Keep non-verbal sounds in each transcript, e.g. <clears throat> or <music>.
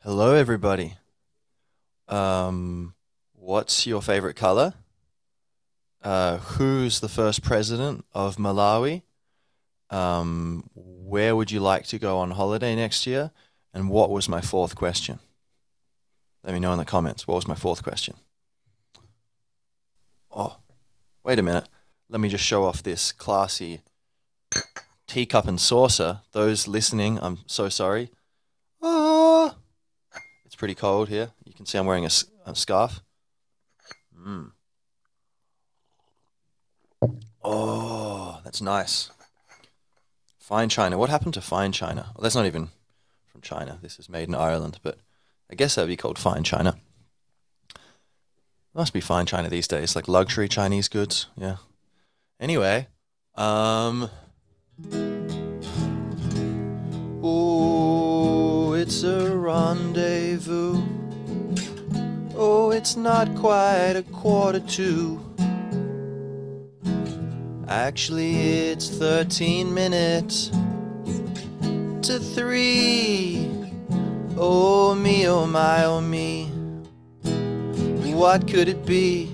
Hello, everybody. Um, what's your favorite color? Uh, who's the first president of Malawi? Um, where would you like to go on holiday next year? And what was my fourth question? Let me know in the comments. What was my fourth question? Oh, wait a minute. Let me just show off this classy teacup and saucer. Those listening, I'm so sorry. Ah, it's pretty cold here. You can see I'm wearing a scarf. Mm. Oh, that's nice. Fine China. What happened to Fine China? Well, that's not even from China. This is made in Ireland, but I guess that'd be called Fine China. Must be Fine China these days, like luxury Chinese goods. Yeah. Anyway, um. Oh, it's a rendezvous. Oh, it's not quite a quarter to. Actually, it's 13 minutes to three. Oh, me, oh, my, oh, me. What could it be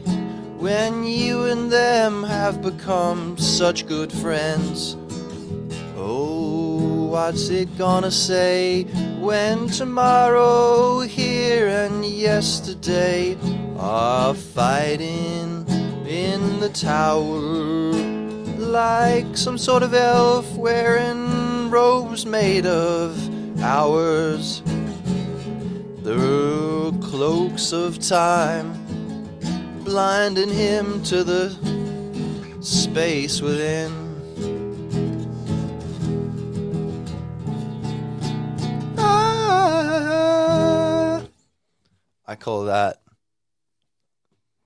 when you and them have become such good friends? Oh, what's it gonna say when tomorrow here and yesterday are fighting in the tower like some sort of elf wearing robes made of hours The cloaks of time blinding him to the space within. I call that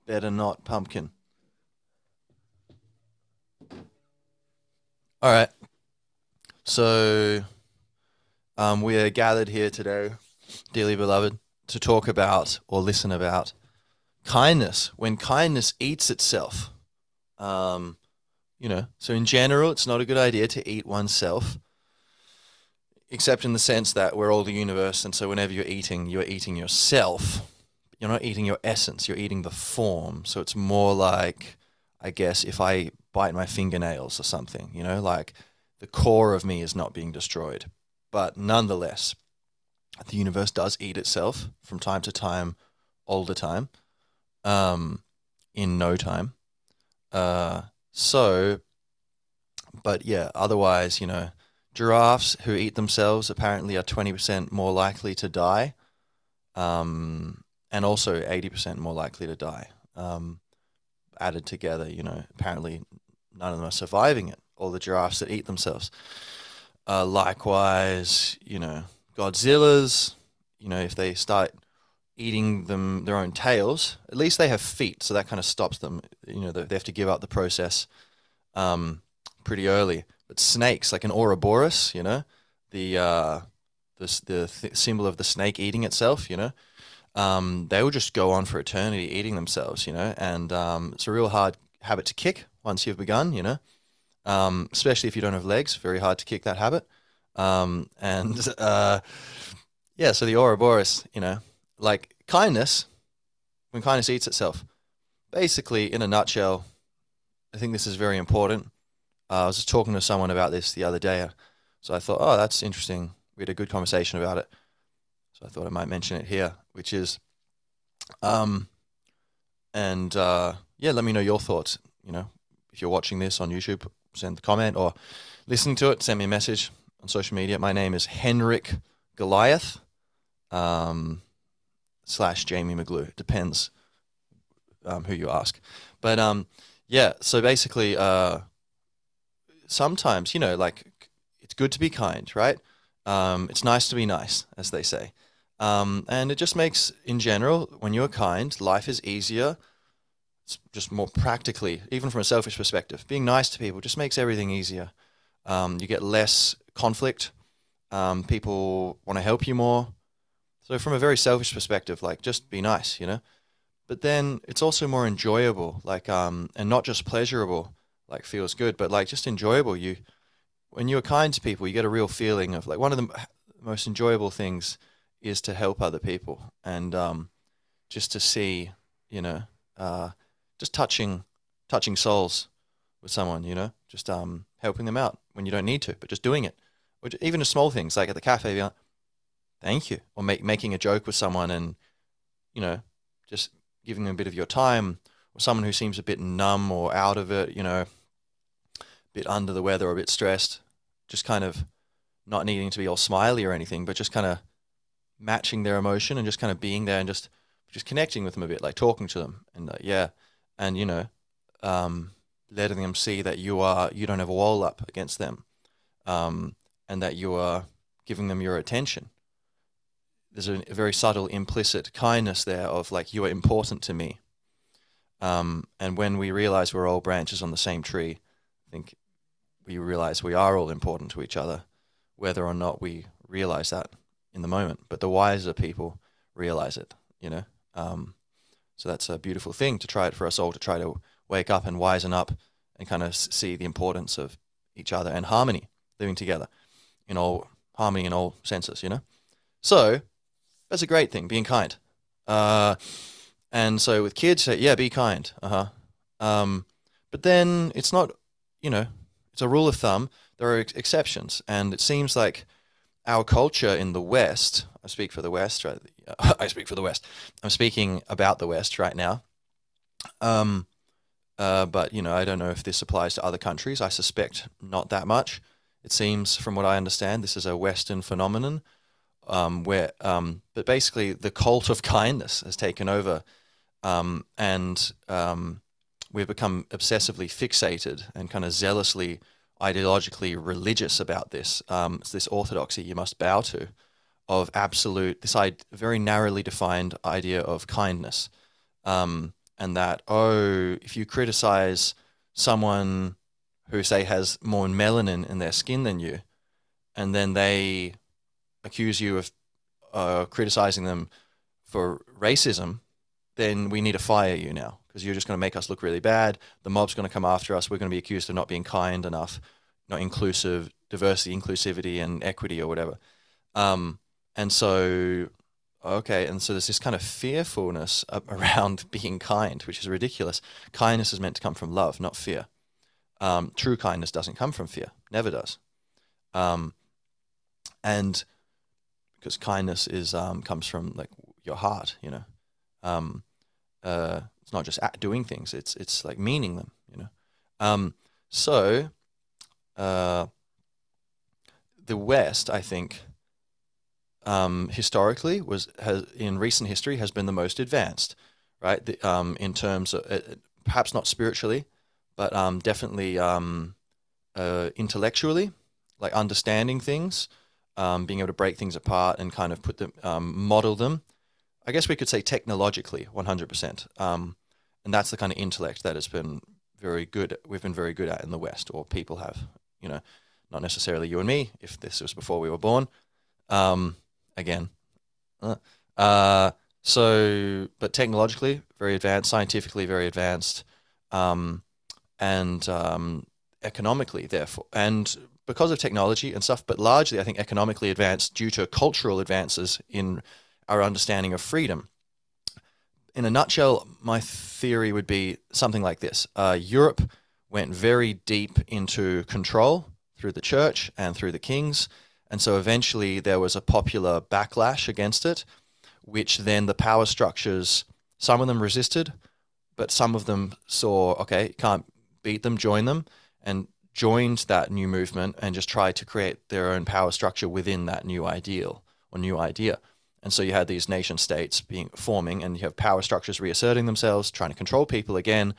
better not pumpkin. All right. So um, we are gathered here today, dearly beloved, to talk about or listen about kindness when kindness eats itself. Um, you know, so in general, it's not a good idea to eat oneself, except in the sense that we're all the universe, and so whenever you're eating, you're eating yourself. You're not eating your essence, you're eating the form. So it's more like, I guess, if I bite my fingernails or something, you know, like the core of me is not being destroyed. But nonetheless, the universe does eat itself from time to time, all the time, um, in no time. Uh, so, but yeah, otherwise, you know, giraffes who eat themselves apparently are 20% more likely to die, um, and also 80% more likely to die. Um, added together, you know, apparently none of them are surviving it, all the giraffes that eat themselves. Uh, likewise, you know, Godzillas, you know, if they start eating them their own tails, at least they have feet, so that kind of stops them. You know, they have to give up the process um, pretty early. But snakes, like an Ouroboros, you know, the uh, the the th- symbol of the snake eating itself, you know, um, they will just go on for eternity eating themselves, you know, and um, it's a real hard habit to kick once you've begun, you know, um, especially if you don't have legs, very hard to kick that habit. Um, and <laughs> uh, yeah, so the Ouroboros, you know, like kindness, when kindness eats itself, basically, in a nutshell, I think this is very important. Uh, I was just talking to someone about this the other day, so I thought, oh, that's interesting. We had a good conversation about it, so I thought I might mention it here, which is, um, and uh, yeah, let me know your thoughts. You know, if you're watching this on YouTube, send the comment or listening to it, send me a message on social media. My name is Henrik Goliath um, slash Jamie McGlue. It depends um, who you ask. But um, yeah, so basically, uh, sometimes, you know, like it's good to be kind, right? Um, it's nice to be nice, as they say. Um, and it just makes, in general, when you're kind, life is easier. It's just more practically, even from a selfish perspective. Being nice to people just makes everything easier. Um, you get less conflict. Um, people want to help you more. So, from a very selfish perspective, like just be nice, you know. But then it's also more enjoyable, like um, and not just pleasurable, like feels good, but like just enjoyable. You, when you're kind to people, you get a real feeling of like one of the most enjoyable things is to help other people and um, just to see, you know, uh, just touching, touching souls with someone, you know, just um, helping them out when you don't need to, but just doing it. Or even the small things like at the cafe, like, thank you, or make, making a joke with someone and, you know, just giving them a bit of your time, or someone who seems a bit numb or out of it, you know, a bit under the weather or a bit stressed, just kind of not needing to be all smiley or anything, but just kind of matching their emotion and just kind of being there and just just connecting with them a bit, like talking to them and yeah, and you know, um, letting them see that you are you don't have a wall up against them, um, and that you are giving them your attention. There's a, a, very subtle implicit kindness there of like you are important to me. Um, and when we realize we're all branches on the same tree, I think we realize we are all important to each other, whether or not we realize that in the moment. But the wiser people realize it, you know. Um, so that's a beautiful thing to try it for us all to try to wake up and wisen up and kind of see the importance of each other and harmony, living together in all harmony in all senses, you know? So that's a great thing, being kind. Uh, and so with kids, yeah, be kind. Uh huh. Um, but then it's not, you know, it's a rule of thumb. There are ex- exceptions. And it seems like our culture in the West, I speak for the West, right? <laughs> I speak for the West. I'm speaking about the West right now. Um, uh, but you know, I don't know if this applies to other countries. I suspect not that much. It seems, from what I understand, this is a Western phenomenon. Um, where, um, but basically, the cult of <laughs> kindness has taken over, um, and um, we've become obsessively fixated and kind of zealously, ideologically religious about this. Um, it's this orthodoxy you must bow to, of absolute, this very narrowly defined idea of kindness. Um, and that oh, if you criticize someone who say has more melanin in their skin than you, and then they accuse you of uh, criticizing them for racism, then we need to fire you now because you're just going to make us look really bad. The mob's going to come after us. We're going to be accused of not being kind enough, not inclusive, diversity, inclusivity, and equity or whatever. Um, and so Okay, and so there's this kind of fearfulness around <laughs> being kind, which is ridiculous. Kindness is meant to come from love, not fear. Um, true kindness doesn't come from fear, never does. Um, and because kindness is um, comes from like your heart, you know. Um, uh, it's not just doing things; it's it's like meaning them, you know. Um, so, uh, the West, I think, um, historically was has in recent history has been the most advanced, right? The, um, in terms of uh, perhaps not spiritually, but um, definitely um, uh, intellectually, like understanding things, um, being able to break things apart and kind of put them, um, model them. I guess we could say technologically, one hundred percent, and that's the kind of intellect that has been very good. We've been very good at in the West, or people have, you know, not necessarily you and me. If this was before we were born. Um, again. Uh, uh, so, but technologically, very advanced, scientifically, very advanced, um, and um, economically, therefore, and because of technology and stuff, but largely, I think, economically advanced due to cultural advances in our understanding of freedom. In a nutshell, my theory would be something like this uh, Europe went very deep into control through the church and through the kings and so eventually there was a popular backlash against it, which then the power structures, some of them resisted, but some of them saw, okay, can't beat them, join them, and joined that new movement and just tried to create their own power structure within that new ideal or new idea. And so you had these nation states being forming, and you have power structures reasserting themselves, trying to control people again,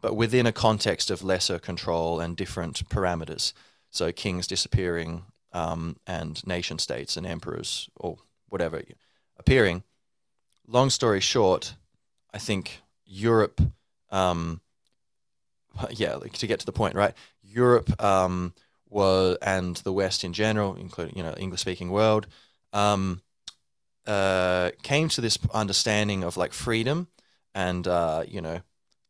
but within a context of lesser control and different parameters. So kings disappearing, um, and nation states and emperors or whatever appearing. Long story short, I think Europe, um, <laughs> yeah, like to get to the point, right? Europe um, was and the West in general, including you know English speaking world, um, uh, came to this understanding of like freedom and uh, you know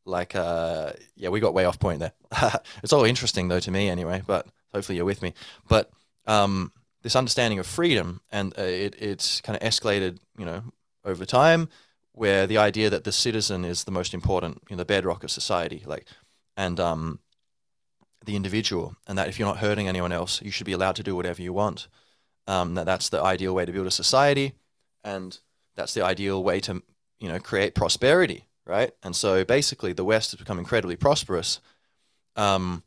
like uh, yeah we got way off point there. <laughs> it's all interesting though to me anyway, but hopefully you're with me. But um, this understanding of freedom, and uh, it it's kind of escalated, you know, over time, where the idea that the citizen is the most important, you know, the bedrock of society, like, and um, the individual, and that if you're not hurting anyone else, you should be allowed to do whatever you want. Um, that that's the ideal way to build a society, and that's the ideal way to you know create prosperity, right? And so basically, the West has become incredibly prosperous, um,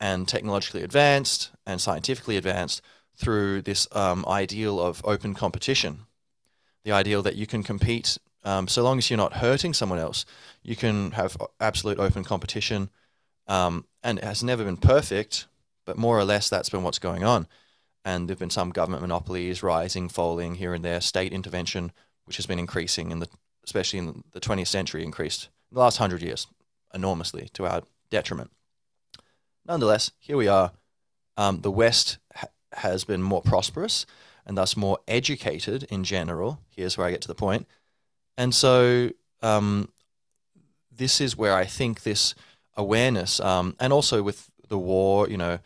and technologically advanced and scientifically advanced through this um, ideal of open competition, the ideal that you can compete um, so long as you're not hurting someone else, you can have absolute open competition. Um, and it has never been perfect, but more or less that's been what's going on. And there've been some government monopolies rising, falling here and there, state intervention, which has been increasing in the, especially in the 20th century, increased in the last hundred years enormously to our detriment. Nonetheless, here we are. Um, the West ha- has been more prosperous and thus more educated in general. Here's where I get to the point. And so um, this is where I think this awareness, um, and also with the war, you know,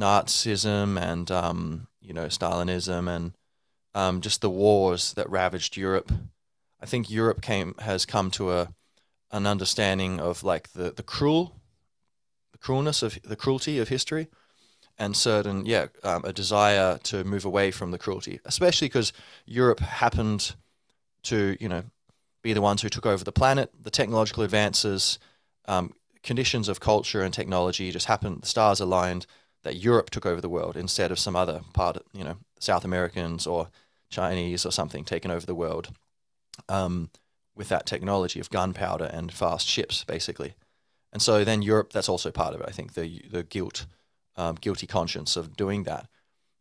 Nazism and um, you know Stalinism and um, just the wars that ravaged Europe. I think Europe came has come to a an understanding of like the the cruel, the cruelness of the cruelty of history, and certain yeah um, a desire to move away from the cruelty, especially because Europe happened to you know be the ones who took over the planet. The technological advances, um, conditions of culture and technology just happened. The stars aligned that Europe took over the world instead of some other part, you know, South Americans or Chinese or something taking over the world um, with that technology of gunpowder and fast ships, basically. And so then Europe, that's also part of it. I think the the guilt, um, guilty conscience of doing that.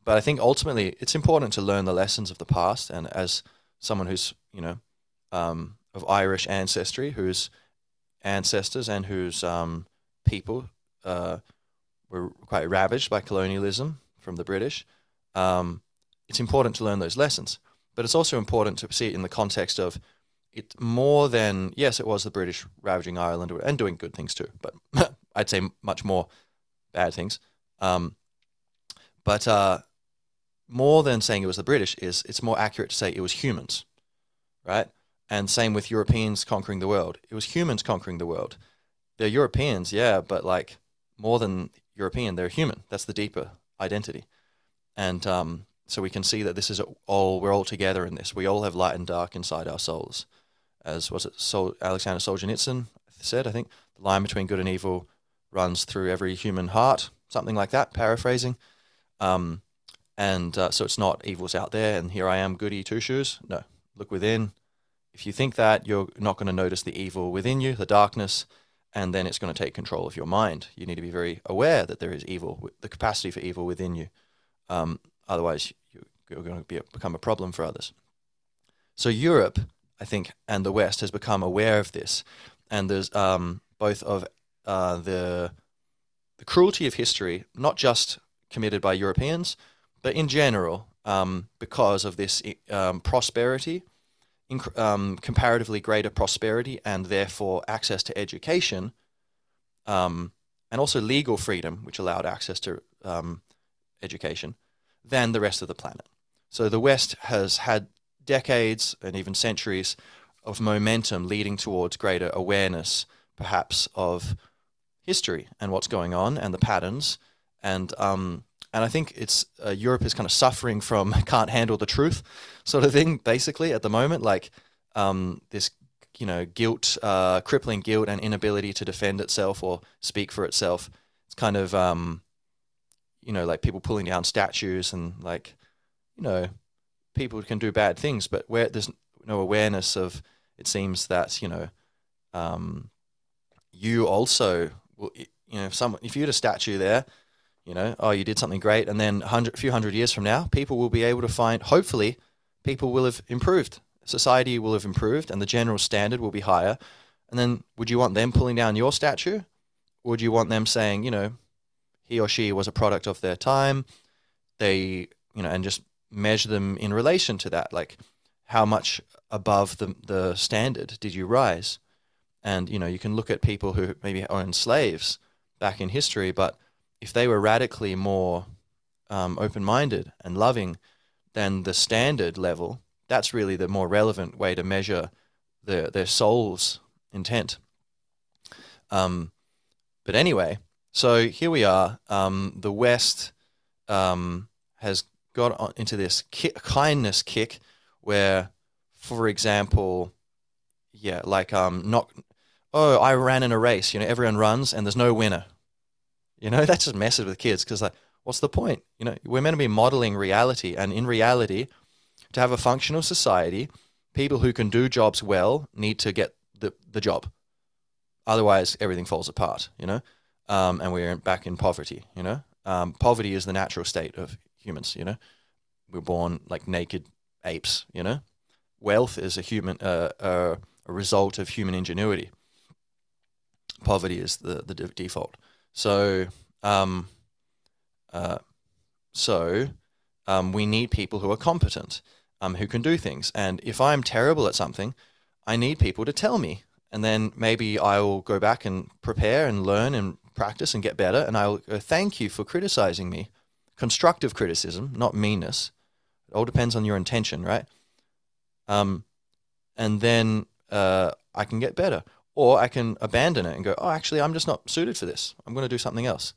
But I think ultimately it's important to learn the lessons of the past. And as someone who's you know um, of Irish ancestry, whose ancestors and whose um, people uh, were quite ravaged by colonialism from the British. Um, it's important to learn those lessons, but it's also important to see it in the context of it more than yes, it was the British ravaging Ireland and doing good things too, but <laughs> I'd say much more bad things. Um, but uh, more than saying it was the British is it's more accurate to say it was humans, right? And same with Europeans conquering the world. It was humans conquering the world. They're Europeans, yeah, but like more than European, they're human. That's the deeper identity. And um, so we can see that this is all, we're all together in this. We all have light and dark inside our souls. As was it Sol- Alexander Solzhenitsyn said, I think, the line between good and evil runs through every human heart, something like that, paraphrasing. Um, and uh, so it's not evil's out there and here I am, goody two shoes. No, look within, if you think that, you're not going to notice the evil within you, the darkness, and then it's going to take control of your mind. You need to be very aware that there is evil, the capacity for evil within you. Um, otherwise, you're going to be become a problem for others. So Europe, I think, and the West has become aware of this, and there's um, both of uh, the the cruelty of history, not just committed by Europeans, but in general, um, because of this um, prosperity um, comparatively greater prosperity and therefore access to education, um, and also legal freedom, which allowed access to um, education, than the rest of the planet. So the West has had decades and even centuries of momentum leading towards greater awareness, perhaps, of history and what's going on and the patterns. And um, and I think it's uh, Europe is kind of suffering from <laughs> can't handle the truth sort of thing, basically at the moment. Like um, this, you know, guilt, uh, crippling guilt, and inability to defend itself or speak for itself. It's kind of, um, you know, like people pulling down statues and like, you know, people can do bad things, but where there's no awareness of, it seems that you know, um, you also you know, if some if you had a statue there you know, oh, you did something great, and then a few hundred years from now, people will be able to find. Hopefully, people will have improved. Society will have improved, and the general standard will be higher. And then, would you want them pulling down your statue, or would you want them saying, you know, he or she was a product of their time? They, you know, and just measure them in relation to that, like how much above the the standard did you rise? And you know, you can look at people who maybe owned slaves back in history, but if they were radically more um, open minded and loving than the standard level, that's really the more relevant way to measure the, their soul's intent. Um, but anyway, so here we are. Um, the West um, has got into this ki- kindness kick where, for example, yeah, like um, not, oh, I ran in a race. You know, everyone runs and there's no winner. You know, <laughs> that just messes with kids because like, what's the point? You know, we're meant to be modeling reality, and in reality, to have a functional society, people who can do jobs well need to get the the job. Otherwise, everything falls apart. You know, um, and we're back in poverty. You know, um, poverty is the natural state of humans. You know, we're born like naked apes. You know, wealth is a human uh, uh, a result of human ingenuity. Poverty is the the de- default. So, um, uh, so um, we need people who are competent, um, who can do things. And if I'm terrible at something, I need people to tell me, and then maybe I will go back and prepare and learn and practice and get better. And I'll go, thank you for criticizing me. Constructive criticism, not meanness. It all depends on your intention, right? Um, and then uh, I can get better. Or I can abandon it and go, oh, actually, I'm just not suited for this. I'm going to do something else.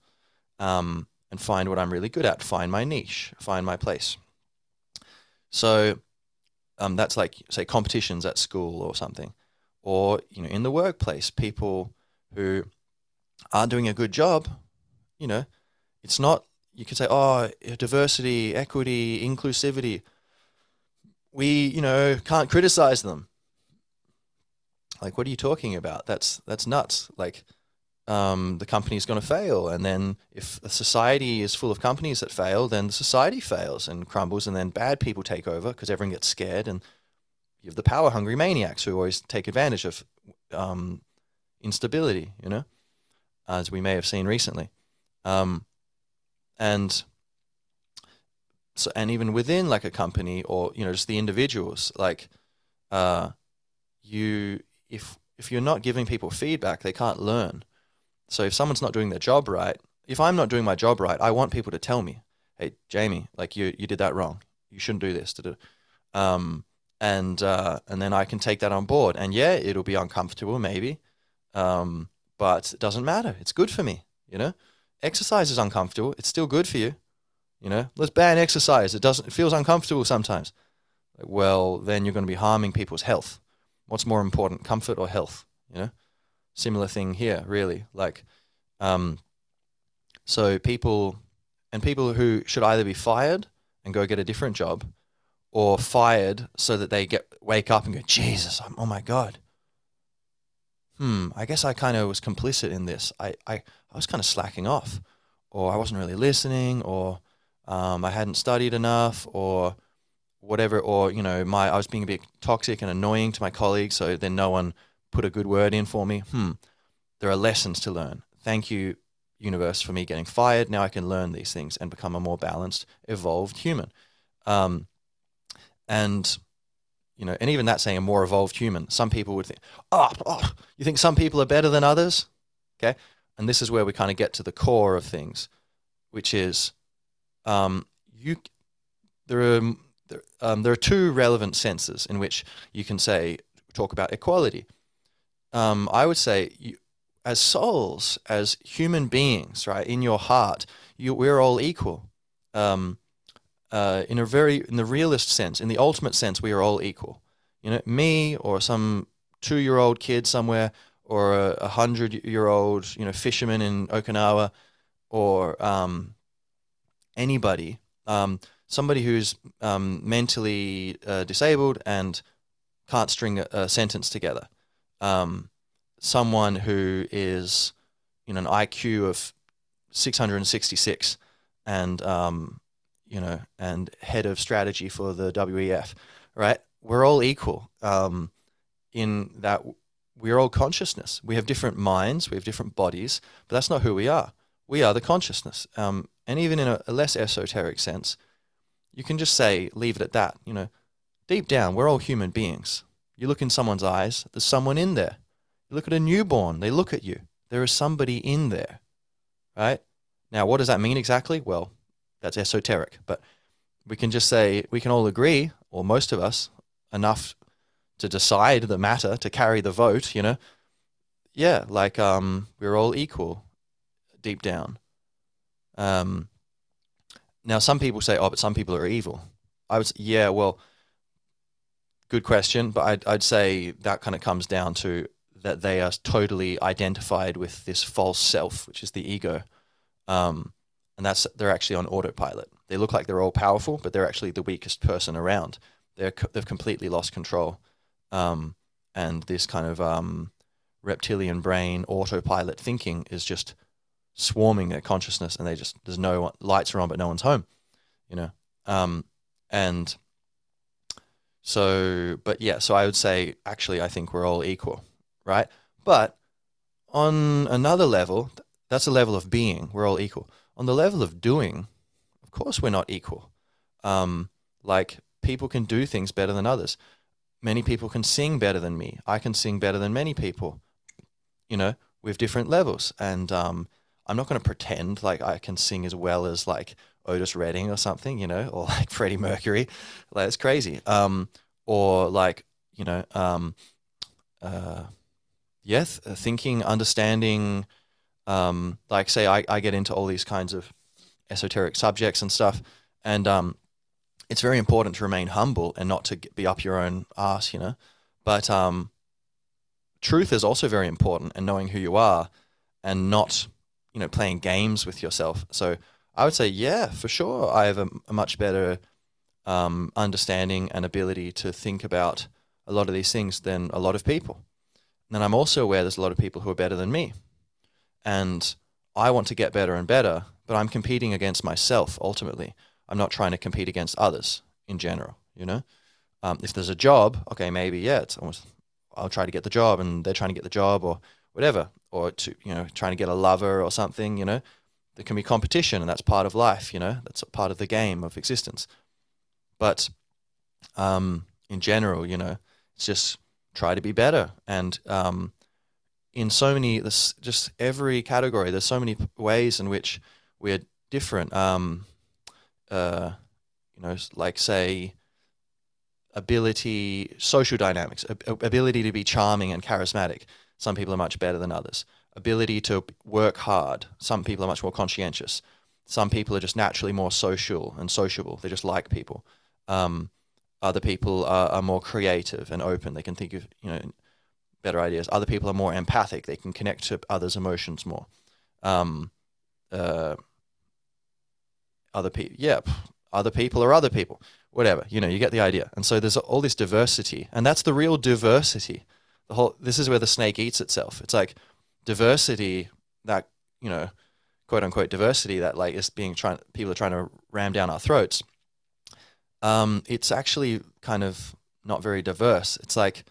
Um, and find what I'm really good at, find my niche, find my place. So um, that's like, say, competitions at school or something. Or, you know, in the workplace, people who are doing a good job, you know, it's not, you could say, oh, diversity, equity, inclusivity. We, you know, can't criticize them like, what are you talking about? That's that's nuts. Like, um, the company is going to fail, and then if a society is full of companies that fail, then the society fails and crumbles, and then bad people take over because everyone gets scared, and you have the power hungry maniacs who always take advantage of um, instability. You know, as we may have seen recently, um, and so and even within like a company or you know just the individuals like uh, you if if you're not giving people feedback, they can't learn. So if someone's not doing their job right, if I'm not doing my job right, I want people to tell me, "Hey, Jamie, like you you did that wrong. You shouldn't do this." Um, and uh, and then I can take that on board. And yeah, it'll be uncomfortable, maybe, um, but it doesn't matter. It's good for me. You know, exercise is uncomfortable. It's still good for you. You know, let's ban exercise. It doesn't. It feels uncomfortable sometimes. Well, then you're going to be harming people's health what's more important, comfort or health? You know, similar thing here, really. Like, um, so people and people who should either be fired and go get a different job, or fired so that they get wake up and go, Jesus, I'm, oh my god. Hmm, I guess I kind of was complicit in this. I, I, I was kind of slacking off, or I wasn't really listening, or um, I hadn't studied enough, or whatever, or you know, my I was being a bit toxic and annoying to my colleagues, so then no one put a good word in for me. Hmm, there are lessons to learn. Thank you, universe, for me getting fired. Now I can learn these things and become a more balanced, evolved human. Um, and you know, and even that saying a more evolved human, some people would think, oh, oh, you think some people are better than others? Okay, and this is where we kind of get to the core of things, which is, um, you, there are there, um, there are two relevant senses in which you can say talk about equality. Um, I would say, you, as souls, as human beings, right in your heart, you, we're all equal. Um, uh, in a very in the realist sense, in the ultimate sense, we are all equal. You know, me or some two-year-old kid somewhere, or a hundred-year-old you know fisherman in Okinawa, or um, anybody. Um, somebody who's um, mentally uh, disabled and can't string a, a sentence together, um, someone who is know an IQ of 666 and um, you know and head of strategy for the WEF, right? We're all equal um, in that we're all consciousness. We have different minds, we have different bodies, but that's not who we are. We are the consciousness. Um, and even in a, a less esoteric sense, you can just say, leave it at that. You know, deep down, we're all human beings. You look in someone's eyes, there's someone in there. You look at a newborn, they look at you. There is somebody in there, right? Now, what does that mean exactly? Well, that's esoteric. But we can just say we can all agree, or most of us, enough to decide the matter, to carry the vote, you know. Yeah, like um, we're all equal deep down. Um, now, some people say, oh, but some people are evil. I say, yeah, well, good question, but I'd, I'd say that kind of comes down to that they are totally identified with this false self, which is the ego. Um, and that's they're actually on autopilot. They look like they're all powerful, but they're actually the weakest person around. They're they've completely lost control, um, and this kind of um, reptilian brain autopilot thinking is just swarming their consciousness, and they just there's no lights are on, but no one's home, you know. Um, and so, but yeah, so I would say actually I think we're all equal, right? But on another level, that's a level of being. We're all equal. On the level of doing, of course, we're not equal. Um, like people can do things better than others. Many people can sing better than me. I can sing better than many people. You know, with different levels, and um, I'm not going to pretend like I can sing as well as like Otis Redding or something, you know, <laughs> or like Freddie Mercury. Like it's crazy. Um, or like you know, um, uh, yeah, th- thinking, understanding. Um, like say I, I get into all these kinds of esoteric subjects and stuff, and um, it's very important to remain humble and not to be up your own ass, you know. But um, truth is also very important, and knowing who you are, and not you know playing games with yourself. So I would say, yeah, for sure, I have a, a much better um, understanding and ability to think about a lot of these things than a lot of people. And then I'm also aware there's a lot of people who are better than me, and I want to get better and better, but I'm competing against myself ultimately. I'm not trying to compete against others in general. You know, um, if there's a job, okay, maybe yeah, it's almost I'll try to get the job, and they're trying to get the job, or whatever, or to you know trying to get a lover or something. You know, there can be competition, and that's part of life. You know, that's part of the game of existence. But um, in general, you know, it's just try to be better, and um, in so many, this just every category, there's so many ways in which we're different. Um, uh, you know, like say ability, social dynamics, ability to be charming and charismatic. Some people are much better than others. Ability to work hard. Some people are much more conscientious. Some people are just naturally more social and sociable. They just like people. Um, other people are, are more creative and open. They can think of you know better ideas. Other people are more empathic. They can connect to others' emotions more. Um, uh, other people, yeah, other people are other people, whatever. You know, you get the idea. And so there's all this diversity, and that's the real diversity. The whole this is where the snake eats itself. It's like diversity that you know, quote unquote diversity that like is being trying. People are trying to ram down our throats. Um, it's actually kind of not very diverse. It's like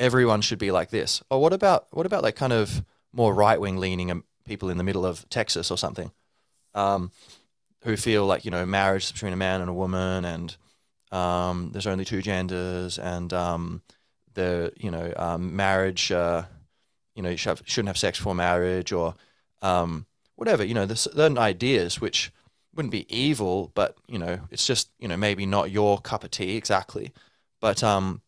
everyone should be like this. Or what about what about like kind of more right wing leaning people in the middle of Texas or something? um, who feel like you know marriage is between a man and a woman, and um, there's only two genders, and um, the you know um, marriage, uh, you know, you should not have sex before marriage, or um, whatever. You know, there's certain ideas which wouldn't be evil, but you know, it's just you know maybe not your cup of tea exactly, but um,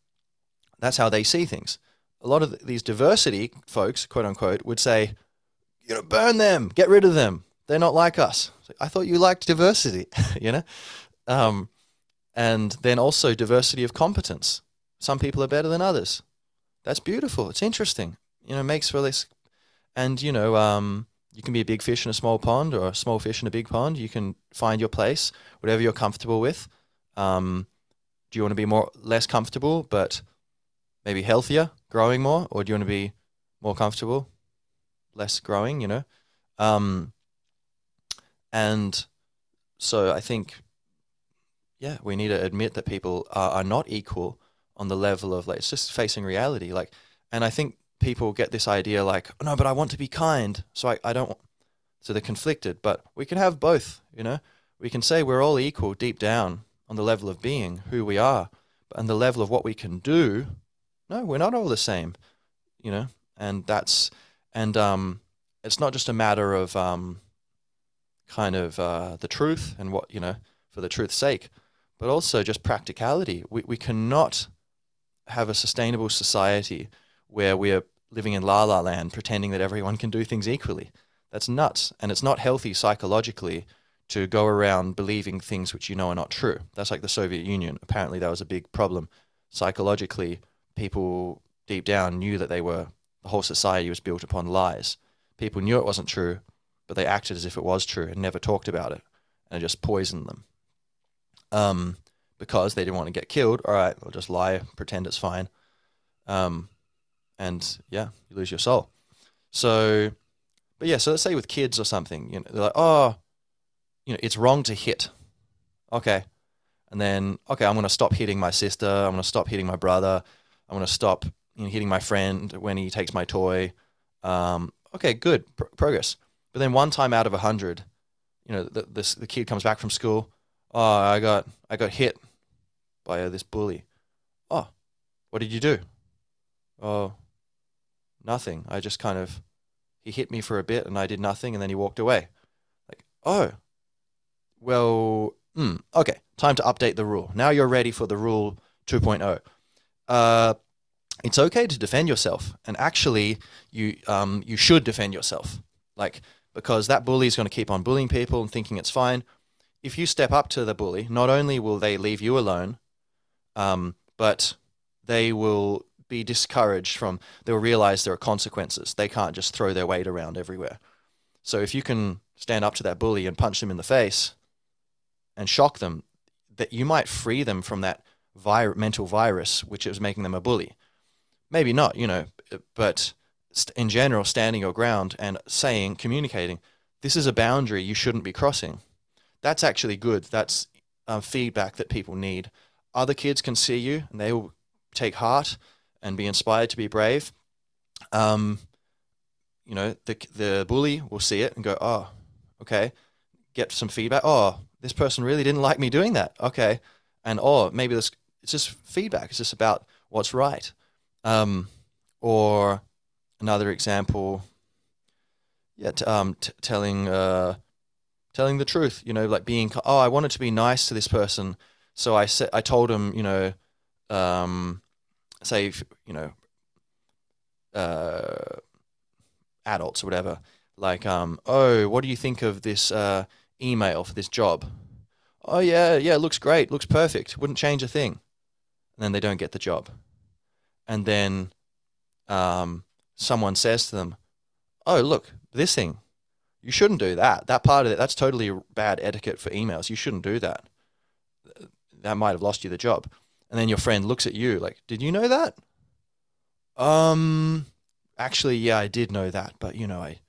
that's how they see things. A lot of these diversity folks, quote unquote, would say, you know, burn them, get rid of them, they're not like us. I thought you liked diversity, <laughs> you know? Um, and then also diversity of competence. Some people are better than others. That's beautiful. It's interesting. You know, makes for this. And, you know, um, you can be a big fish in a small pond or a small fish in a big pond. You can find your place, whatever you're comfortable with. Um, do you want to be more less comfortable, but maybe healthier, growing more, or do you want to be more comfortable, less growing? You know, um, and so I think, yeah, we need to admit that people are, are not equal on the level of like, it's just facing reality. Like, and I think people get this idea like, oh, no, but I want to be kind. So I, I don't, so they're conflicted, but we can have both, you know, we can say we're all equal deep down on the level of being who we are, but on the level of what we can do, no, we're not all the same, you know, and that's, and, um, it's not just a matter of, um, kind of uh, the truth and what you know for the truth's sake, but also just practicality. We we cannot have a sustainable society where we are living in la la land, pretending that everyone can do things equally. That's nuts, and it's not healthy psychologically to go around believing things which you know are not true. That's like the Soviet Union. Apparently, that was a big problem psychologically. People deep down knew that they were the whole society was built upon lies. People knew it wasn't true, but they acted as if it was true and never talked about it, and it just poisoned them. Um, because they didn't want to get killed. All right, we'll just lie, pretend it's fine, um, and yeah, you lose your soul. So, but yeah, so let's say with kids or something, you know, they're like, oh, you know, it's wrong to hit. Okay, and then okay, I'm going to stop hitting my sister. I'm going to stop hitting my brother. I'm going to stop you know, hitting my friend when he takes my toy. Um, okay, good progress. But then one time out of a hundred, you know, the, this the kid comes back from school. Oh, I got I got hit by uh, this bully. Oh, what did you do? Oh, nothing. I just kind of he hit me for a bit and I did nothing and then he walked away. Like, oh, well, mm, okay, time to update the rule. Now you're ready for the rule 2.0. Uh, it's okay to defend yourself, and actually, you um, you should defend yourself, like because that bully is going to keep on bullying people and thinking it's fine. If you step up to the bully, not only will they leave you alone, um, but they will be discouraged from. They'll realize there are consequences. They can't just throw their weight around everywhere. So if you can stand up to that bully and punch them in the face, and shock them, that you might free them from that vir- mental virus which is making them a bully. Maybe not, you know, but in general, standing your ground and saying, communicating, this is a boundary you shouldn't be crossing. That's actually good. That's um, feedback that people need. Other kids can see you and they will take heart and be inspired to be brave. Um, you know, the the bully will see it and go, oh, okay, get some feedback. Oh, this person really didn't like me doing that. Okay. And or maybe this it's just feedback. It's just about what's right. Um, or another example, yeah, t- um, t- telling uh, telling the truth. You know, like being oh, I wanted to be nice to this person, so I said I told him, you know, um, say you know, uh, adults or whatever, like um, oh, what do you think of this? Uh, email for this job. Oh yeah, yeah, it looks great, looks perfect, wouldn't change a thing. And then they don't get the job. And then um, someone says to them, "Oh, look, this thing, you shouldn't do that. That part of it, that's totally bad etiquette for emails. You shouldn't do that. That might have lost you the job." And then your friend looks at you like, "Did you know that?" Um, actually, yeah, I did know that, but you know, I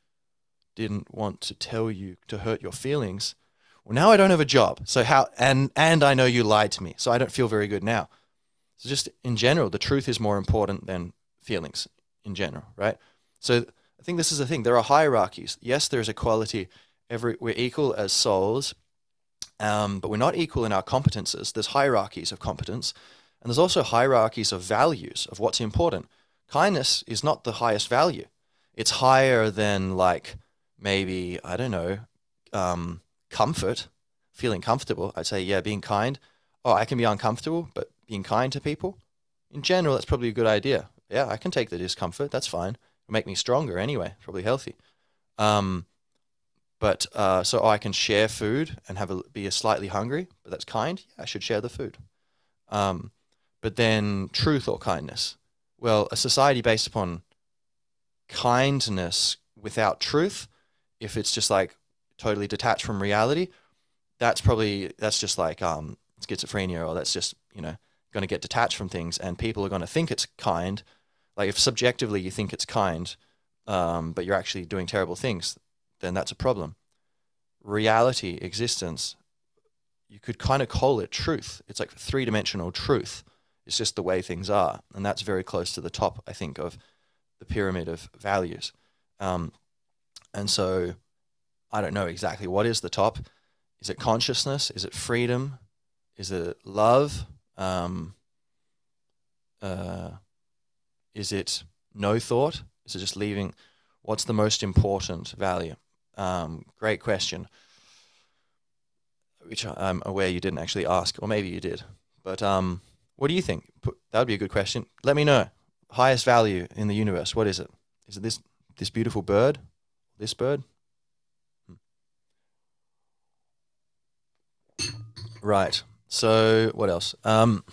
didn't want to tell you to hurt your feelings. Well, now I don't have a job. So how and and I know you lied to me. So I don't feel very good now. So just in general, the truth is more important than feelings in general, right? So I think this is the thing. There are hierarchies. Yes, there's equality. Every we're equal as souls, um, but we're not equal in our competences. There's hierarchies of competence, and there's also hierarchies of values of what's important. Kindness is not the highest value. It's higher than like maybe I don't know, um, comfort, feeling comfortable. I'd say yeah, being kind. Oh, I can be uncomfortable, but being kind to people, in general, that's probably a good idea. Yeah, I can take the discomfort. That's fine. Make me stronger anyway. Probably healthy. Um, but uh, so I can share food and have a, be a slightly hungry, but that's kind. Yeah, I should share the food. Um, but then truth or kindness. Well, a society based upon kindness without truth if it's just like totally detached from reality, that's probably that's just like um, schizophrenia, or that's just you know going to get detached from things, and people are going to think it's kind. Like if subjectively you think it's kind, um, but you're actually doing terrible things, then that's a problem. Reality, existence, you could kind of call it truth. It's like three dimensional truth. It's just the way things are, and that's very close to the top, I think, of the pyramid of values. Um, and so I don't know exactly what is the top. Is it consciousness? Is it freedom? Is it love? Um, uh, is it no thought? Is it just leaving? What's the most important value? Um, great question. which I'm aware you didn't actually ask, or maybe you did. But um, what do you think? That would be a good question. Let me know. Highest value in the universe. What is it? Is it this this beautiful bird? This bird? Hmm. Right. So what else? Um,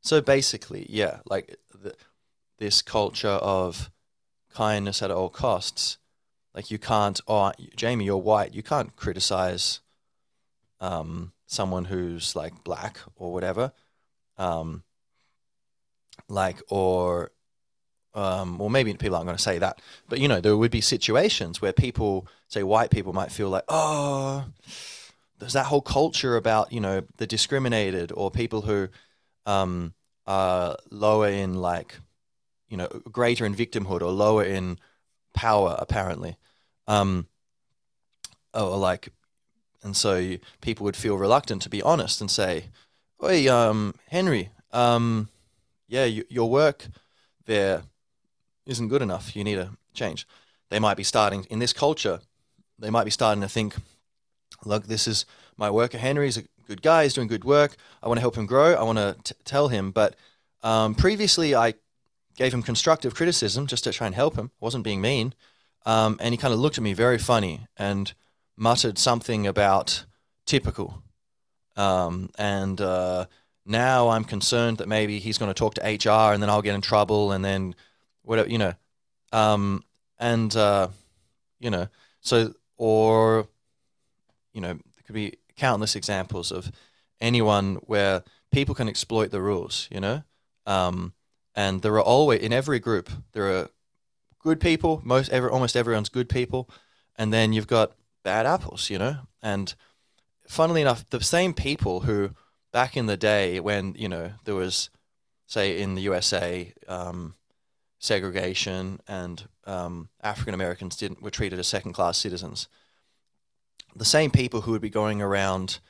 so basically, yeah, like the, this culture of kindness at all costs. Like you can't, oh, Jamie, you're white. You can't criticize um, someone who's like black or whatever. Um, like, or, um, well, maybe people aren't going to say that, but you know, there would be situations where people, say white people, might feel like, oh, there's that whole culture about you know the discriminated or people who um, are lower in like you know greater in victimhood or lower in power apparently um, or like and so you, people would feel reluctant to be honest and say hey um, henry um, yeah you, your work there isn't good enough you need to change they might be starting in this culture they might be starting to think look, this is my worker. Henry's a good guy. He's doing good work. I want to help him grow. I want to tell him. But um, previously, I gave him constructive criticism just to try and help him. Wasn't being mean. Um, and he kind of looked at me very funny and muttered something about typical. Um, and uh, now I'm concerned that maybe he's going to talk to HR and then I'll get in trouble and then whatever, you know. Um, and, uh, you know, so, or you know, there could be countless examples of anyone where people can exploit the rules, you know? Um, and there are always, in every group, there are good people, most, every, almost everyone's good people, and then you've got bad apples, you know? And funnily enough, the same people who, back in the day when, you know, there was, say, in the USA, um, segregation and um, African Americans didn't were treated as second class citizens the same people who would be going around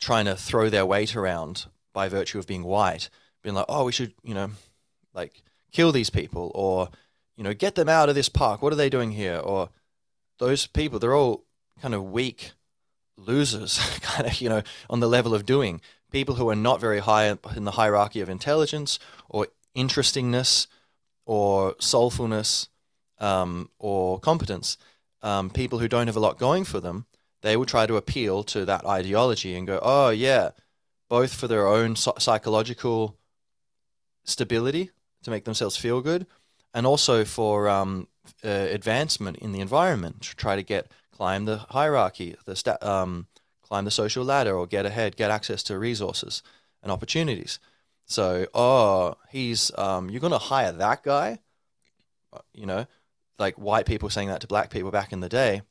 trying to throw their weight around by virtue of being white, being like, oh, we should, you know, like kill these people or, you know, get them out of this park. What are they doing here? Or those people, they're all kind of weak losers, <laughs> kind of, you know, on the level of doing. People who are not very high in the hierarchy of intelligence or interestingness or soulfulness um, or competence um, people who don't have a lot going for them, they will try to appeal to that ideology and go, oh, yeah, both for their own psychological stability to make themselves feel good and also for um, uh, advancement in the environment to try to get climb the hierarchy, the sta- um, climb the social ladder or get ahead, get access to resources and opportunities. So, oh, he's um, you're going to hire that guy, you know, like white people saying that to black people back in the day,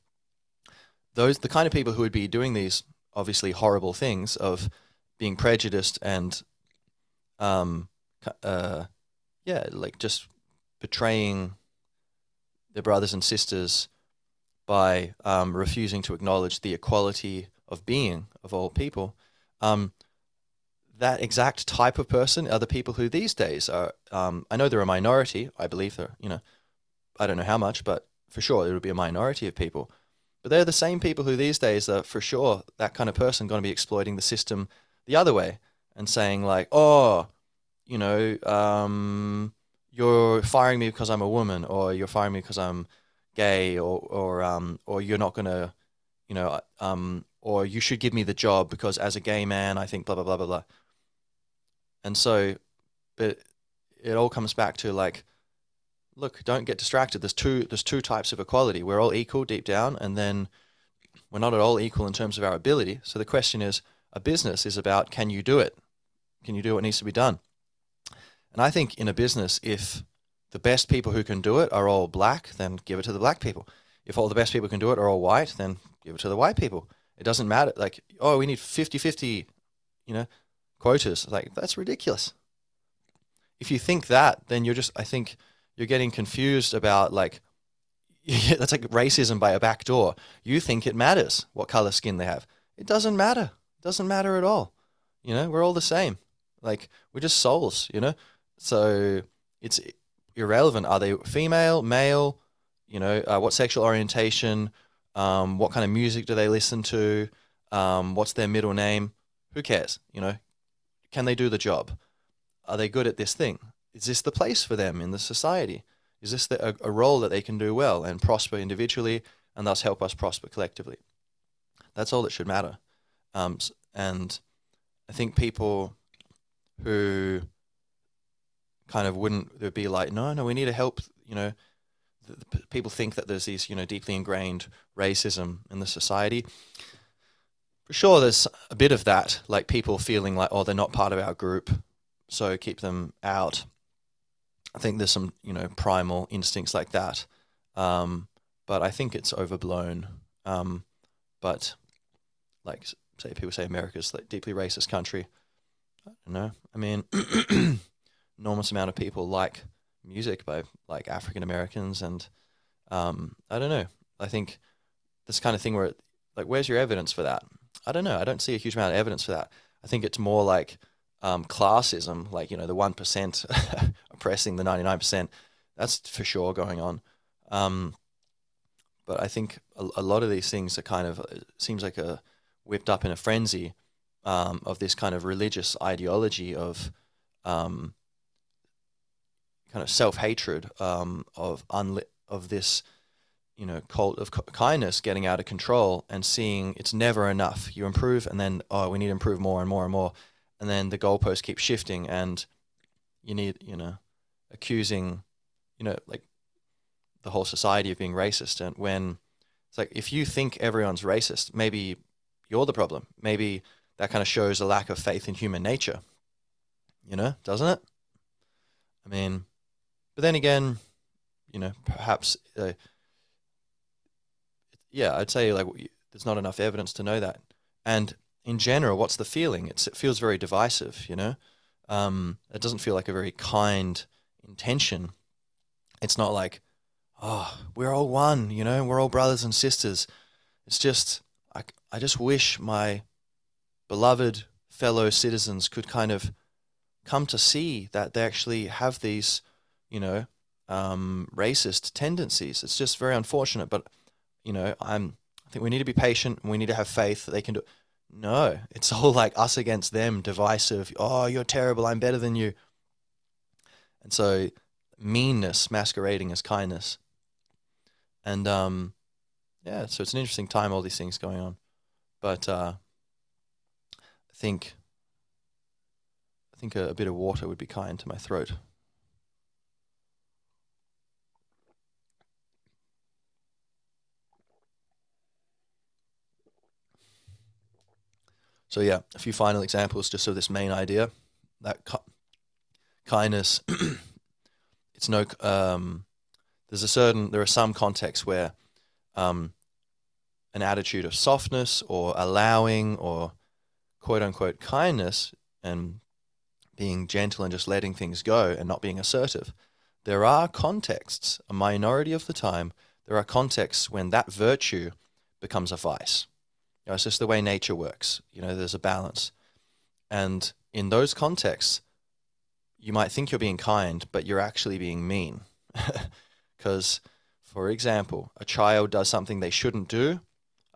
those the kind of people who would be doing these obviously horrible things of being prejudiced and um uh yeah like just betraying their brothers and sisters by um, refusing to acknowledge the equality of being of all people um, that exact type of person are the people who these days are um, i know they're a minority i believe they're you know I don't know how much, but for sure it would be a minority of people. But they're the same people who these days are for sure that kind of person going to be exploiting the system the other way and saying like, oh, you know, um, you're firing me because I'm a woman, or you're firing me because I'm gay, or or um, or you're not gonna, you know, um, or you should give me the job because as a gay man, I think blah blah blah blah blah. And so, but it all comes back to like look, don't get distracted. There's two there's two types of equality. We're all equal deep down, and then we're not at all equal in terms of our ability. So the question is, a business is about can you do it? Can you do what needs to be done? And I think in a business, if the best people who can do it are all black, then give it to the black people. If all the best people can do it are all white, then give it to the white people. It doesn't matter. Like, oh, we need 50 50, you know, quotas. Like, that's ridiculous. If you think that, then you're just, I think, you're getting confused about like <laughs> that's like racism by a back door. You think it matters what color skin they have. It doesn't matter. It doesn't matter at all. You know, we're all the same. Like we're just souls, you know? So it's irrelevant. Are they female, male, you know, uh, what sexual orientation, um, what kind of music do they listen to, Um, what's their middle name? Who cares? You know, can they do the job? Are they good at this thing? Is this the place for them in the society? Is this the, a, a role that they can do well and prosper individually and thus help us prosper collectively? That's all that should matter. Um, and I think people who kind of wouldn't they'd be like, no, no, we need to help. You know, the, the people think that there's these you know deeply ingrained racism in the society. For sure, there's a bit of that, like people feeling like, oh, they're not part of our group, so keep them out. I think there's some you know primal instincts like that, um, but I think it's overblown. Um, but like say people say America's like deeply racist country. I don't know. I mean, <clears throat> enormous amount of people like music by like African Americans, and um, I don't know. I think this kind of thing where like, where's your evidence for that? I don't know. I don't see a huge amount of evidence for that. I think it's more like um, classism, like you know, the one percent <laughs> oppressing the ninety nine percent. That's for sure going on. Um, but I think a, a, lot of these things are kind of it seems like a whipped up in a frenzy um, of this kind of religious ideology of um, kind of self hatred um, of unli- of this you know cult of kindness getting out of control and seeing it's never enough. You improve and then oh we need to improve more and more and more, and then the goalposts keep shifting and you need you know accusing you know like the whole society of being racist. And when it's like if you think everyone's racist maybe you're the problem. Maybe that kind of shows a lack of faith in human nature you know doesn't it? I mean but then again, you know, perhaps, uh, yeah, I'd say like there's not enough evidence to know that. And in general, what's the feeling? It's, it feels very divisive, you know? Um, it doesn't feel like a very kind intention. It's not like, oh, we're all one, you know, we're all brothers and sisters. It's just, I, I just wish my beloved fellow citizens could kind of come to see that they actually have these you know, um, racist tendencies. It's just very unfortunate. But you know, I'm. I think we need to be patient. and We need to have faith that they can do. No, it's <laughs> all like us against them, divisive. Oh, you're terrible. I'm better than you. And so, meanness masquerading as kindness. And um, yeah, so it's an interesting time. All these things going on, but uh, I think I think a, a bit of water would be kind to my throat. So yeah, a few final examples just of this main idea that ki- kindness. <clears throat> it's no. Um, there's a certain. There are some contexts where um, an attitude of softness or allowing or quote unquote kindness and being gentle and just letting things go and not being assertive. There are contexts, a minority of the time, there are contexts when that virtue becomes a vice. You know, it's just the way nature works. You know, there's a balance. And in those contexts, you might think you're being kind, but you're actually being mean. <laughs> Because, for example, a child does something they shouldn't do,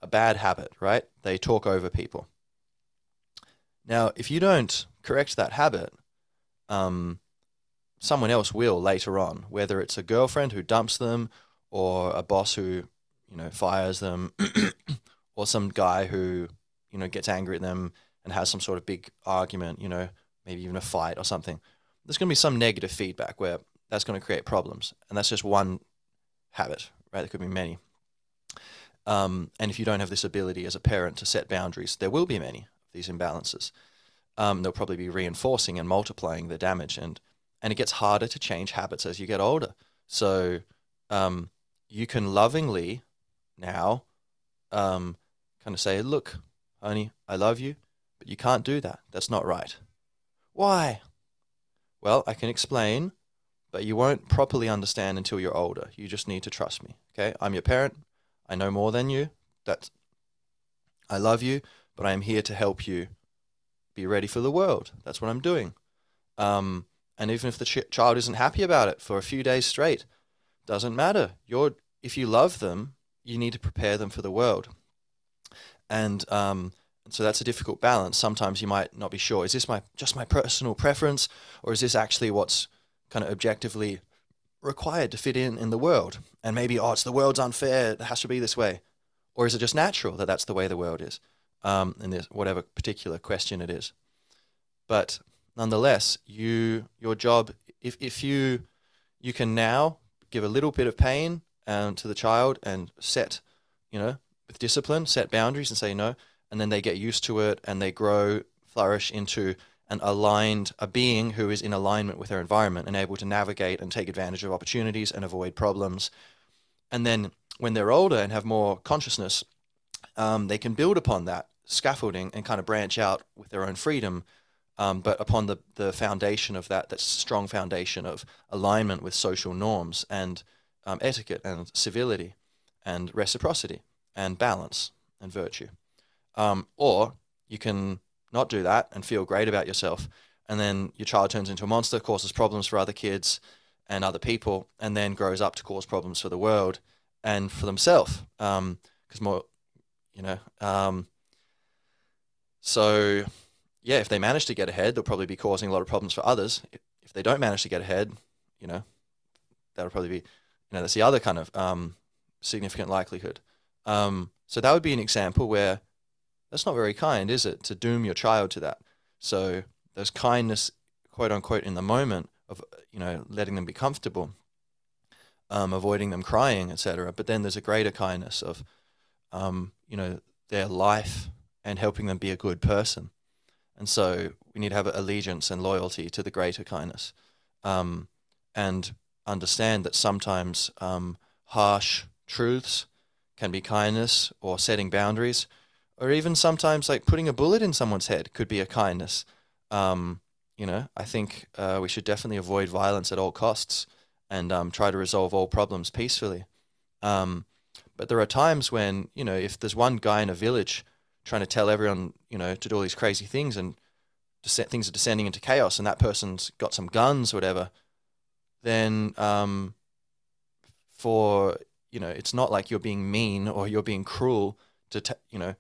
a bad habit, right? They talk over people. Now, if you don't correct that habit, um, someone else will later on, whether it's a girlfriend who dumps them or a boss who, you know, fires them <clears throat> or some guy who you know gets angry at them and has some sort of big argument, you know, maybe even a fight or something. There's going to be some negative feedback where that's going to create problems, and that's just one habit, right? There could be many. Um, and if you don't have this ability as a parent to set boundaries, there will be many of these imbalances. Um, they'll probably be reinforcing and multiplying the damage, and and it gets harder to change habits as you get older. So um, you can lovingly now um, kind of say, look, honey, I love you, but you can't do that. That's not right. Why? Well, I can explain, but you won't properly understand until you're older. You just need to trust me. Okay? I'm your parent. I know more than you. That's I love you, but I am here to help you be ready for the world. That's what I'm doing. Um, and even if the ch- child isn't happy about it for a few days straight, doesn't matter. You're if you love them, you need to prepare them for the world and um, so that's a difficult balance. Sometimes you might not be sure: is this my just my personal preference, or is this actually what's kind of objectively required to fit in in the world? And maybe oh, it's the world's unfair; it has to be this way, or is it just natural that that's the way the world is? Um, in this whatever particular question it is, but nonetheless, you your job if if you you can now give a little bit of pain um, to the child and set, you know, with discipline, set boundaries and say no, and then they get used to it and they grow, flourish into an aligned, a being who is in alignment with their environment and able to navigate and take advantage of opportunities and avoid problems. And then when they're older and have more consciousness, um, they can build upon that scaffolding and kind of branch out with their own freedom um, but upon the, the foundation of that, that strong foundation of alignment with social norms and um, etiquette and civility and reciprocity and balance and virtue. Um, or you can not do that and feel great about yourself, and then your child turns into a monster, causes problems for other kids and other people, and then grows up to cause problems for the world and for themselves. Because um, more, you know, um, so yeah, if they manage to get ahead, they'll probably be causing a lot of problems for others. If they don't manage to get ahead, you know, that'll probably be, you know, that's the other kind of um, significant likelihood. Um, so that would be an example where that's not very kind, is it, to doom your child to that? So there's kindness, quote unquote, in the moment of, you know, letting them be comfortable, um, avoiding them crying, etc. But then there's a greater kindness of, um, you know, their life and helping them be a good person. And so we need to have allegiance and loyalty to the greater kindness um, and understand that sometimes um, harsh truths can be kindness or setting boundaries, or even sometimes like putting a bullet in someone's head could be a kindness. Um, you know, I think uh, we should definitely avoid violence at all costs and um, try to resolve all problems peacefully. Um, but there are times when, you know, if there's one guy in a village trying to tell everyone, you know, to do all these crazy things and things are descending into chaos and that person's got some guns or whatever, then um, for, you know, it's not like you're being mean or you're being cruel to, t- you know,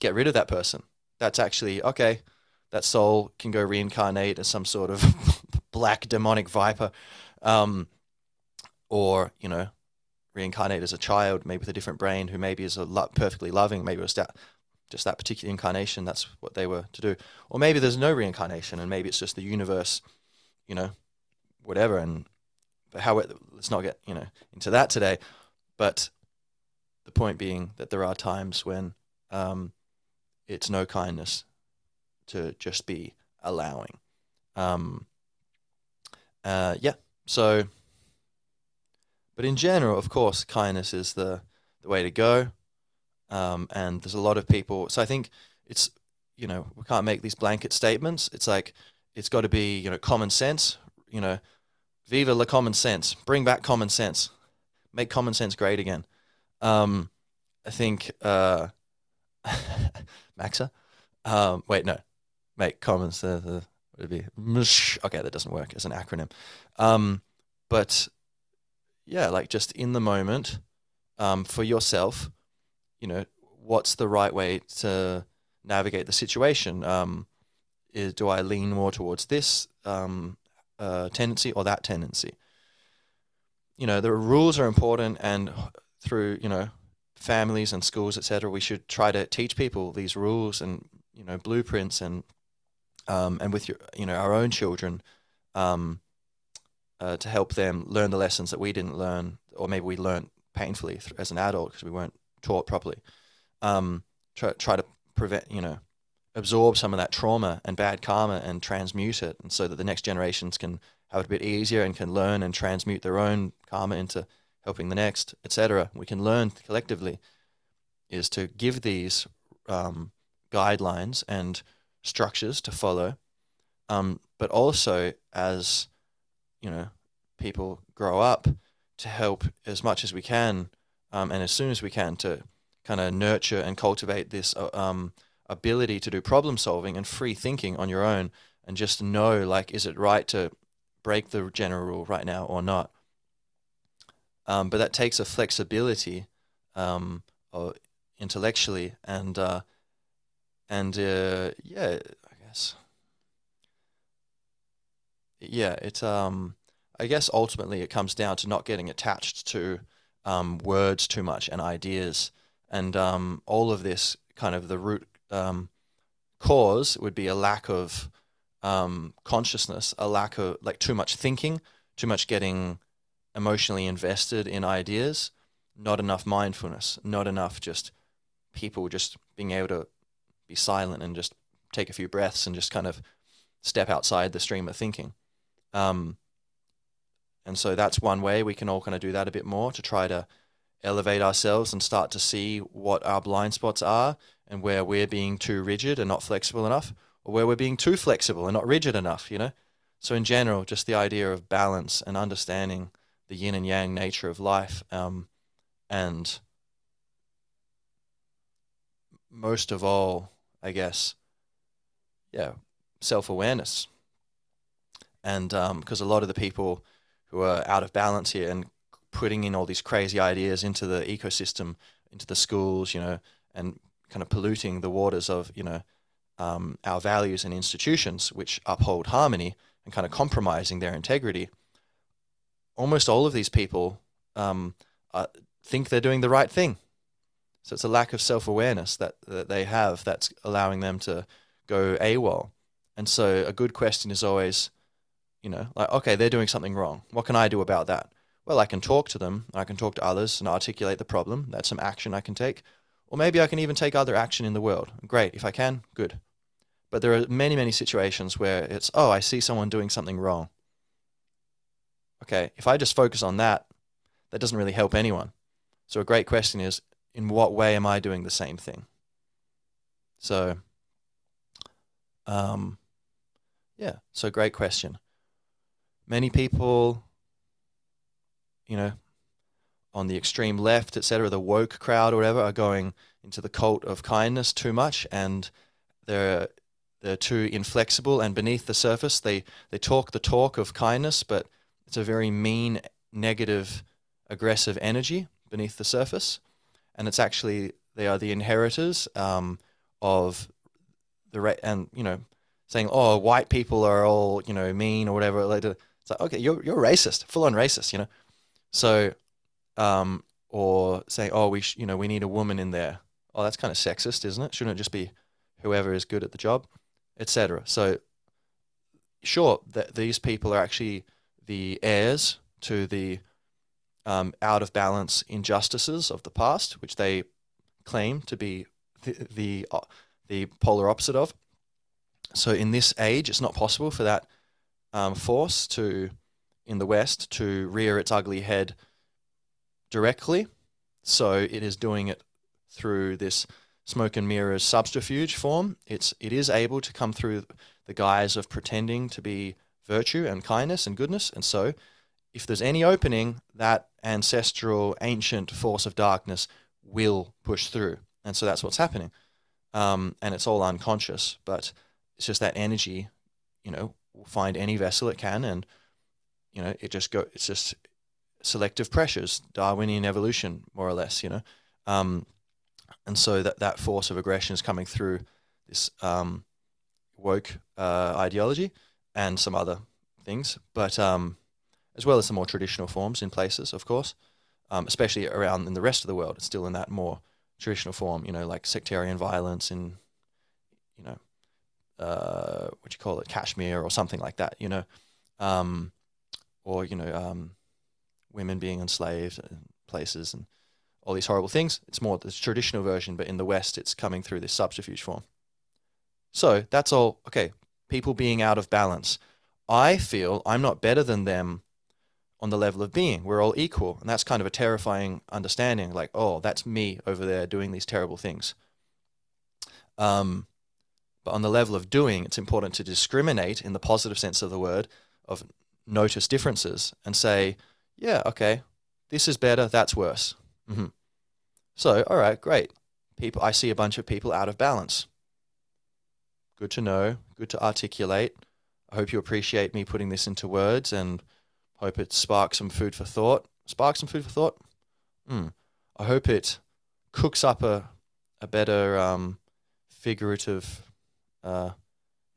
get rid of that person. That's actually, okay, that soul can go reincarnate as some sort of <laughs> black demonic viper um, or, you know, reincarnate as a child, maybe with a different brain, who maybe is a lo- perfectly loving, maybe was that just that particular incarnation, that's what they were to do. Or maybe there's no reincarnation and maybe it's just the universe, you know, whatever. And but how it, let's not get, you know, into that today. But the point being that there are times when um, it's no kindness to just be allowing. Um, uh, yeah. So, but in general, of course, kindness is the, the way to go. Um, and there's a lot of people. So I think it's, you know, we can't make these blanket statements. It's like, it's got to be, you know, common sense, you know, viva la common sense, bring back common sense, make common sense great again. Um, I think, uh, <laughs> Maxa, um, wait, no, make common sense, uh, would it be? Okay, that doesn't work as an acronym. Um, but yeah, like just in the moment, um, for yourself, you know, what's the right way to navigate the situation? Um, is, do I lean more towards this um, uh, tendency or that tendency? You know, the rules are important, and through you know families and schools, etc., we should try to teach people these rules and you know blueprints and um, and with your you know our own children um, uh, to help them learn the lessons that we didn't learn, or maybe we learned painfully as an adult because we weren't taught properly. Um, try, try to prevent, you know, absorb some of that trauma and bad karma and transmute it, and so that the next generations can have it a bit easier and can learn and transmute their own karma into helping the next, etc. We can learn collectively is to give these um, guidelines and structures to follow, um, but also as you know people grow up to help as much as we can um, and as soon as we can to kind of nurture and cultivate this uh, um, ability to do problem solving and free thinking on your own and just know like is it right to break the general rule right now or not. Um, but that takes a flexibility um, or intellectually and uh, and uh, yeah, I guess. Yeah, it um, I guess ultimately it comes down to not getting attached to um, words too much and ideas, and um, all of this kind of the root um, cause would be a lack of um, consciousness, a lack of like too much thinking, too much getting emotionally invested in ideas, not enough mindfulness, not enough just people just being able to be silent and just take a few breaths and just kind of step outside the stream of thinking. Um, and so that's one way we can all kind of do that a bit more to try to elevate ourselves and start to see what our blind spots are and where we're being too rigid and not flexible enough or where we're being too flexible and not rigid enough, you know? So, in general, just the idea of balance and understanding the yin and yang nature of life um, and most of all, I guess, yeah, self awareness. And because um, a lot of the people who are out of balance here and putting in all these crazy ideas into the ecosystem, into the schools, you know, and kind of polluting the waters of, you know, um, our values and institutions which uphold harmony and kind of compromising their integrity. Almost all of these people um, uh, think they're doing the right thing. So it's a lack of self awareness that, that they have that's allowing them to go AWOL. And so a good question is always, you know, like, okay, they're doing something wrong. What can I do about that? Well, I can talk to them, I can talk to others and articulate the problem. That's some action I can take. Or maybe I can even take other action in the world. Great. If I can, good. But there are many, many situations where it's, oh, I see someone doing something wrong. Okay, if I just focus on that, that doesn't really help anyone. So a great question is, in what way am I doing the same thing? So, um, yeah, so great question. Many people, you know, on the extreme left, etc., the woke crowd or whatever, are going into the cult of kindness too much, and they're they're too inflexible and beneath the surface. They they talk the talk of kindness, but it's a very mean, negative, aggressive energy beneath the surface, and it's actually they are the inheritors um, of the and you know saying oh white people are all you know mean or whatever. It's like okay, you're you're racist, full on racist, you know. So um, or saying, "Oh, we you know we need a woman in there." Oh, that's kind of sexist, isn't it? Shouldn't it just be whoever is good at the job, etc. So, sure, that these people are actually the heirs to the um, out of balance injustices of the past, which they claim to be the the, uh, the polar opposite of. So, in this age, it's not possible for that um, force to in the West to rear its ugly head directly. So it is doing it through this smoke and mirrors subterfuge form. It's it is able to come through the guise of pretending to be virtue and kindness and goodness. And so, if there's any opening, that ancestral ancient force of darkness will push through. And so that's what's happening. Um, and it's all unconscious, but it's just that energy, you know, will find any vessel it can, and you know, it just go. It's just selective pressures, Darwinian evolution, more or less, you know. Um, and so that, that force of aggression is coming through this um, woke uh, ideology and some other things, but um, as well as some more traditional forms in places, of course, um, especially around in the rest of the world. It's still in that more traditional form, you know, like sectarian violence in, you know, uh, what you call it, Kashmir or something like that, you know, um, or you know, um, women being enslaved in places and all these horrible things. It's more the traditional version, but in the West, it's coming through this subterfuge form. So that's all. Okay, people being out of balance. I feel I'm not better than them on the level of being. We're all equal. And that's kind of a terrifying understanding like, oh, that's me over there doing these terrible things. Um, but on the level of doing, it's important to discriminate in the positive sense of the word, of notice differences and say, yeah, okay, this is better, that's worse. Mm-hmm. So, all right, great. People, I see a bunch of people out of balance. Good to know, good to articulate. I hope you appreciate me putting this into words and hope it sparks some food for thought. Sparks some food for thought? Mm. I hope it cooks up a, a better um, figurative uh,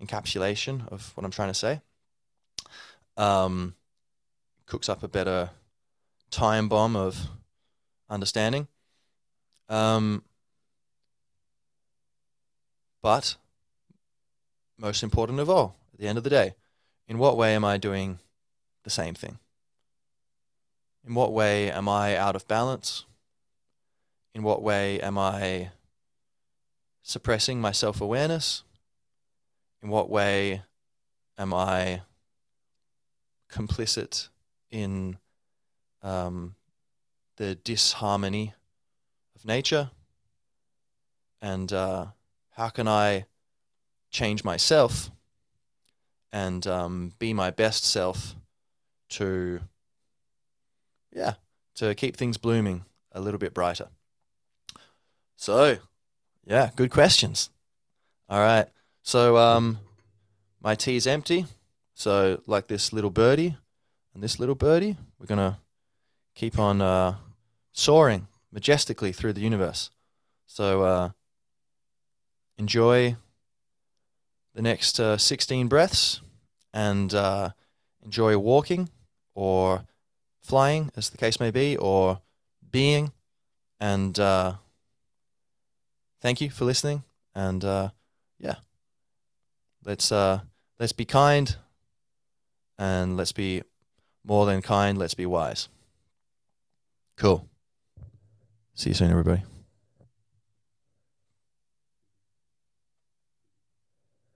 encapsulation of what I'm trying to say. Um, cooks up a better time bomb of understanding. Um, but most important of all, at the end of the day, in what way am I doing the same thing? In what way am I out of balance? In what way am I suppressing my self awareness? In what way am I complicit in um, the disharmony of nature? And uh, how can I change myself and um, be my best self to, yeah, to keep things blooming a little bit brighter? So, yeah, good questions. All right. So, um, my tea is empty. So, like this little birdie and this little birdie, we're going to keep on uh, soaring majestically through the universe. So, uh, enjoy the next uh, 16 breaths and uh, enjoy walking or flying, as the case may be, or being. And uh, thank you for listening. And uh, yeah, let's uh, let's be kind, and let's be more than kind. Let's be wise. Cool. See you soon, everybody.